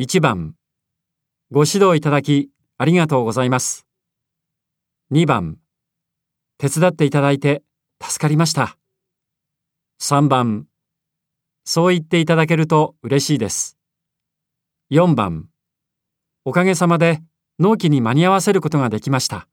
1番ご指導いただきありがとうございます。2番手伝っていただいて助かりました。3番そう言っていただけると嬉しいです。4番おかげさまで納期に間に合わせることができました。